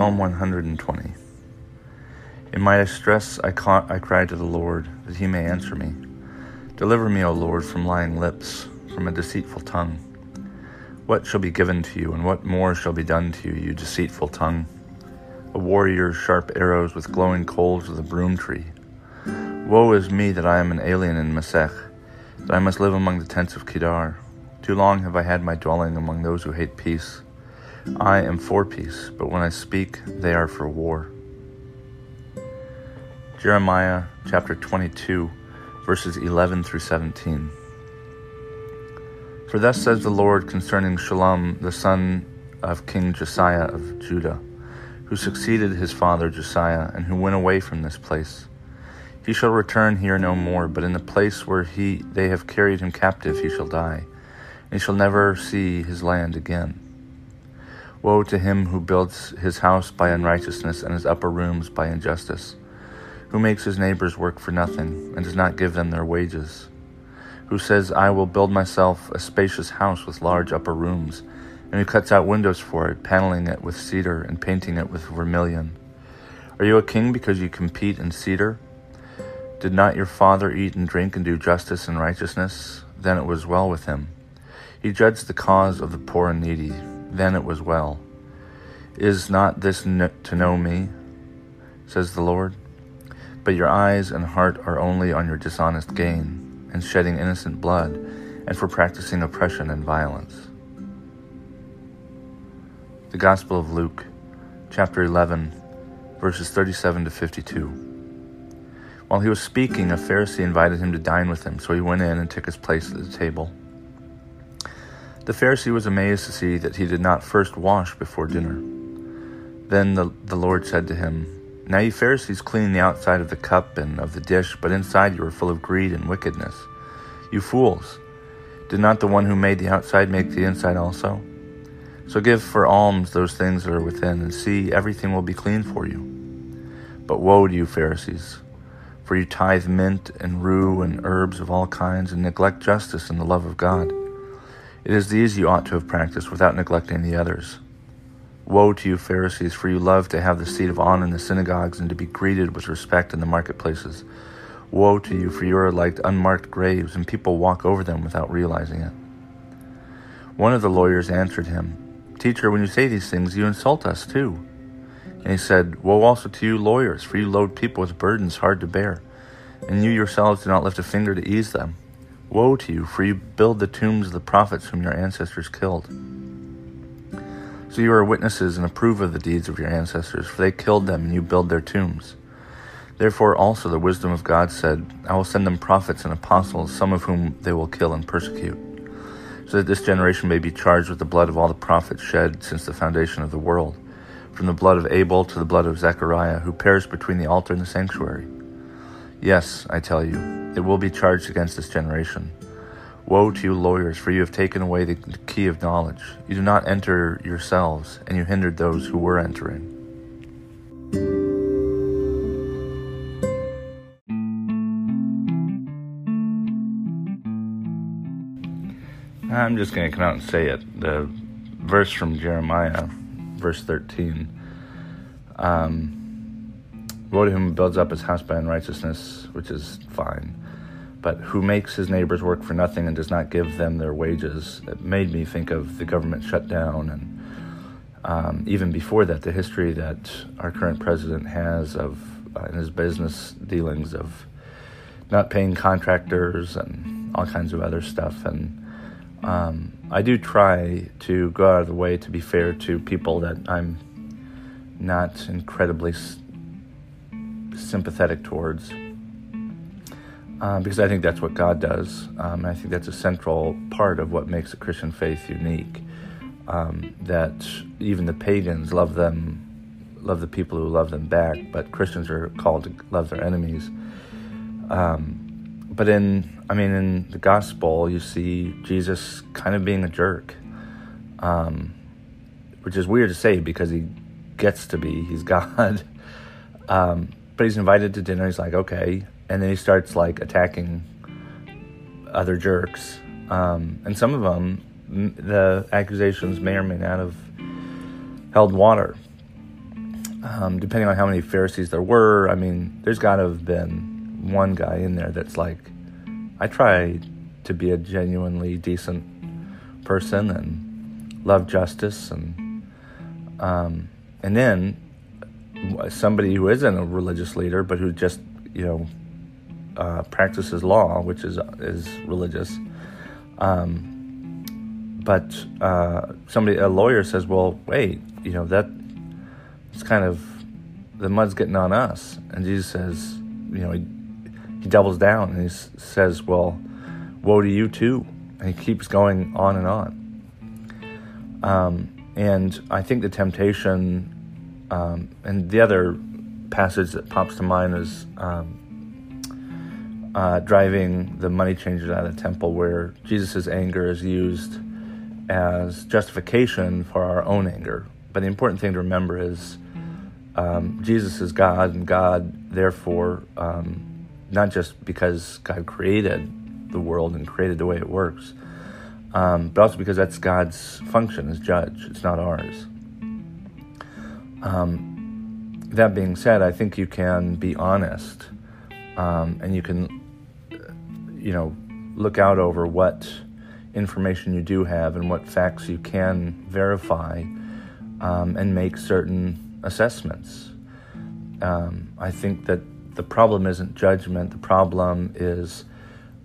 Psalm 120. In my distress I, ca- I cried to the Lord, that he may answer me. Deliver me, O Lord, from lying lips, from a deceitful tongue. What shall be given to you, and what more shall be done to you, you deceitful tongue? A warrior's sharp arrows with glowing coals of the broom tree. Woe is me that I am an alien in Meshech, that I must live among the tents of Kedar. Too long have I had my dwelling among those who hate peace. I am for peace, but when I speak, they are for war. Jeremiah chapter 22, verses 11 through 17. For thus says the Lord concerning Shallum, the son of King Josiah of Judah, who succeeded his father Josiah, and who went away from this place. He shall return here no more, but in the place where he they have carried him captive he shall die, and he shall never see his land again. Woe to him who builds his house by unrighteousness and his upper rooms by injustice, who makes his neighbors work for nothing and does not give them their wages, who says, I will build myself a spacious house with large upper rooms, and who cuts out windows for it, paneling it with cedar and painting it with vermilion. Are you a king because you compete in cedar? Did not your father eat and drink and do justice and righteousness? Then it was well with him. He judged the cause of the poor and needy then it was well. Is not this to know me? says the Lord. But your eyes and heart are only on your dishonest gain, and shedding innocent blood, and for practicing oppression and violence. The Gospel of Luke, chapter 11, verses 37 to 52. While he was speaking, a Pharisee invited him to dine with him, so he went in and took his place at the table. The Pharisee was amazed to see that he did not first wash before dinner. Then the, the Lord said to him, Now you Pharisees clean the outside of the cup and of the dish, but inside you are full of greed and wickedness. You fools! Did not the one who made the outside make the inside also? So give for alms those things that are within, and see, everything will be clean for you. But woe to you, Pharisees! For you tithe mint and rue and herbs of all kinds, and neglect justice and the love of God. It is these you ought to have practiced without neglecting the others. Woe to you, Pharisees, for you love to have the seat of honor in the synagogues and to be greeted with respect in the marketplaces. Woe to you, for you are like unmarked graves, and people walk over them without realizing it. One of the lawyers answered him, Teacher, when you say these things, you insult us too. And he said, Woe also to you, lawyers, for you load people with burdens hard to bear, and you yourselves do not lift a finger to ease them. Woe to you, for you build the tombs of the prophets whom your ancestors killed. So you are witnesses and approve of the deeds of your ancestors, for they killed them and you build their tombs. Therefore also the wisdom of God said, I will send them prophets and apostles, some of whom they will kill and persecute, so that this generation may be charged with the blood of all the prophets shed since the foundation of the world, from the blood of Abel to the blood of Zechariah, who perished between the altar and the sanctuary. Yes, I tell you, it will be charged against this generation. Woe to you, lawyers, for you have taken away the key of knowledge. You do not enter yourselves, and you hindered those who were entering. I'm just going to come out and say it. The verse from Jeremiah, verse 13. Um, Who builds up his house by unrighteousness, which is fine, but who makes his neighbors work for nothing and does not give them their wages. It made me think of the government shutdown and um, even before that, the history that our current president has of uh, in his business dealings of not paying contractors and all kinds of other stuff. And um, I do try to go out of the way to be fair to people that I'm not incredibly sympathetic towards. um, because I think that's what God does. Um, I think that's a central part of what makes the Christian faith unique. Um, that even the pagans love them, love the people who love them back, but Christians are called to love their enemies. Um, but in, I mean, in the gospel, you see Jesus kind of being a jerk, um, which is weird to say because he gets to be. He's God. But he's invited to dinner. He's like, okay, and then he starts like attacking other jerks. Um, and some of them, the accusations may or may not have held water. Um, depending on how many Pharisees there were, I mean, there's got to have been one guy in there that's like, I try to be a genuinely decent person and love justice and um, and then somebody who isn't a religious leader but who just you know uh, practices law, which is is religious. Um, but uh, somebody, a lawyer, says, "Well, wait, you know that it's kind of the mud's getting on us." And Jesus says, "You know, he, he doubles down and he says, "Well, woe to you too." And he keeps going on and on. Um, and I think the temptation, um, and the other passage that pops to mind is um, uh, driving the money changers out of the temple, where Jesus' anger is used as justification for our own anger. But the important thing to remember is um, Jesus is God, and God, therefore, um, not just because God created the world and created the way it works, um, but also because that's God's function as judge. It's not ours. Um, that being said, I think you can be honest um, and you can you know, look out over what information you do have and what facts you can verify um, and make certain assessments. Um, I think that the problem isn't judgment, the problem is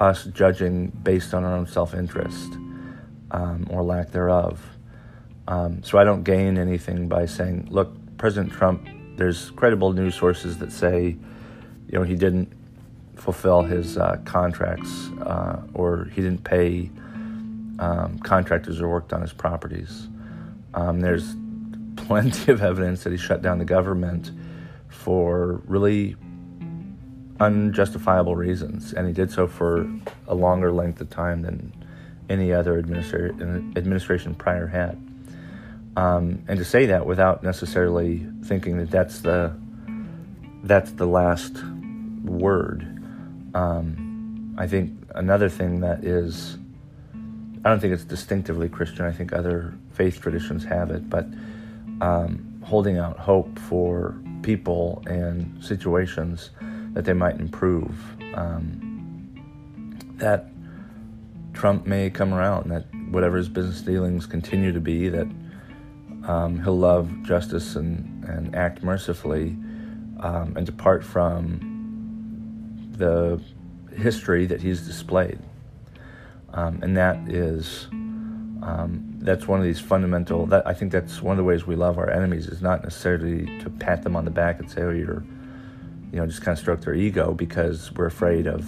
us judging based on our own self interest um, or lack thereof. Um, so I don't gain anything by saying, look, President Trump, there's credible news sources that say, you know, he didn't fulfill his uh, contracts uh, or he didn't pay um, contractors who worked on his properties. Um, there's plenty of evidence that he shut down the government for really unjustifiable reasons, and he did so for a longer length of time than any other administra- administration prior had. Um, and to say that without necessarily thinking that that's the that's the last word um, I think another thing that is, I don't think it's distinctively Christian. I think other faith traditions have it, but um, holding out hope for people and situations that they might improve. Um, that Trump may come around, that whatever his business dealings continue to be, that um, he'll love justice and, and act mercifully um, and depart from the history that he's displayed. Um, and that is um, that's one of these fundamental that I think that's one of the ways we love our enemies is not necessarily to pat them on the back and say, oh, you're you know, just kind of stroke their ego because we're afraid of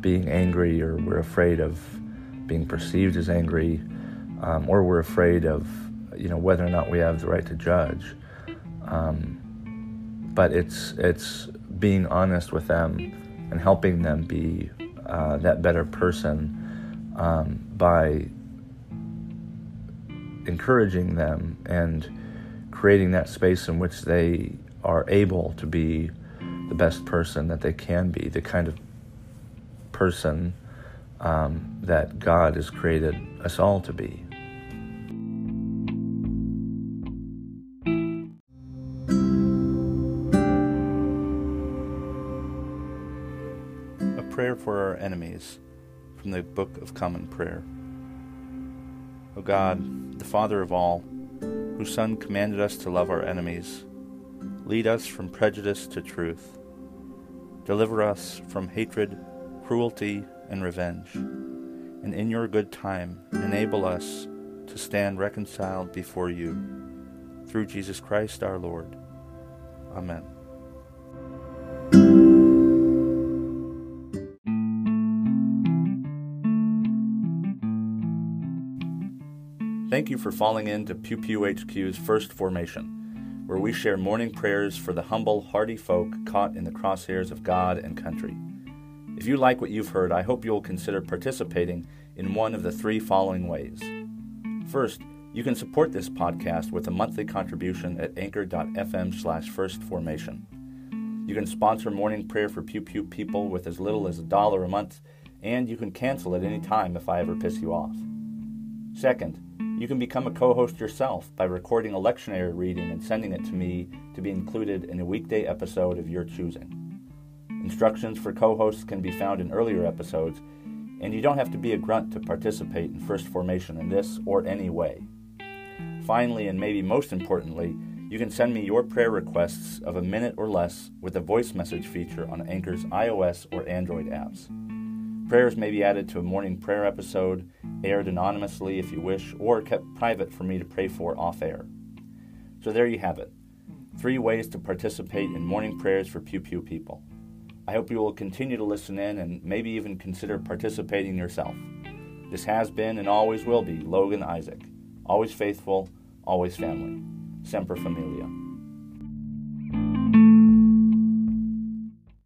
being angry or we're afraid of being perceived as angry um, or we're afraid of, you know, whether or not we have the right to judge. Um, but it's, it's being honest with them and helping them be uh, that better person um, by encouraging them and creating that space in which they are able to be the best person that they can be, the kind of person um, that God has created us all to be. For our enemies from the Book of Common Prayer. O God, the Father of all, whose Son commanded us to love our enemies, lead us from prejudice to truth. Deliver us from hatred, cruelty, and revenge. And in your good time, enable us to stand reconciled before you. Through Jesus Christ our Lord. Amen. Thank you for falling into Pew Pew HQ's First Formation, where we share morning prayers for the humble, hardy folk caught in the crosshairs of God and country. If you like what you've heard, I hope you'll consider participating in one of the three following ways. First, you can support this podcast with a monthly contribution at anchor.fm slash firstformation. You can sponsor morning prayer for Pew Pew people with as little as a dollar a month, and you can cancel at any time if I ever piss you off. Second, you can become a co host yourself by recording a lectionary reading and sending it to me to be included in a weekday episode of your choosing. Instructions for co hosts can be found in earlier episodes, and you don't have to be a grunt to participate in First Formation in this or any way. Finally, and maybe most importantly, you can send me your prayer requests of a minute or less with a voice message feature on Anchor's iOS or Android apps. Prayers may be added to a morning prayer episode, aired anonymously if you wish, or kept private for me to pray for off air. So there you have it three ways to participate in morning prayers for Pew Pew people. I hope you will continue to listen in and maybe even consider participating yourself. This has been and always will be Logan Isaac, always faithful, always family. Semper Familia.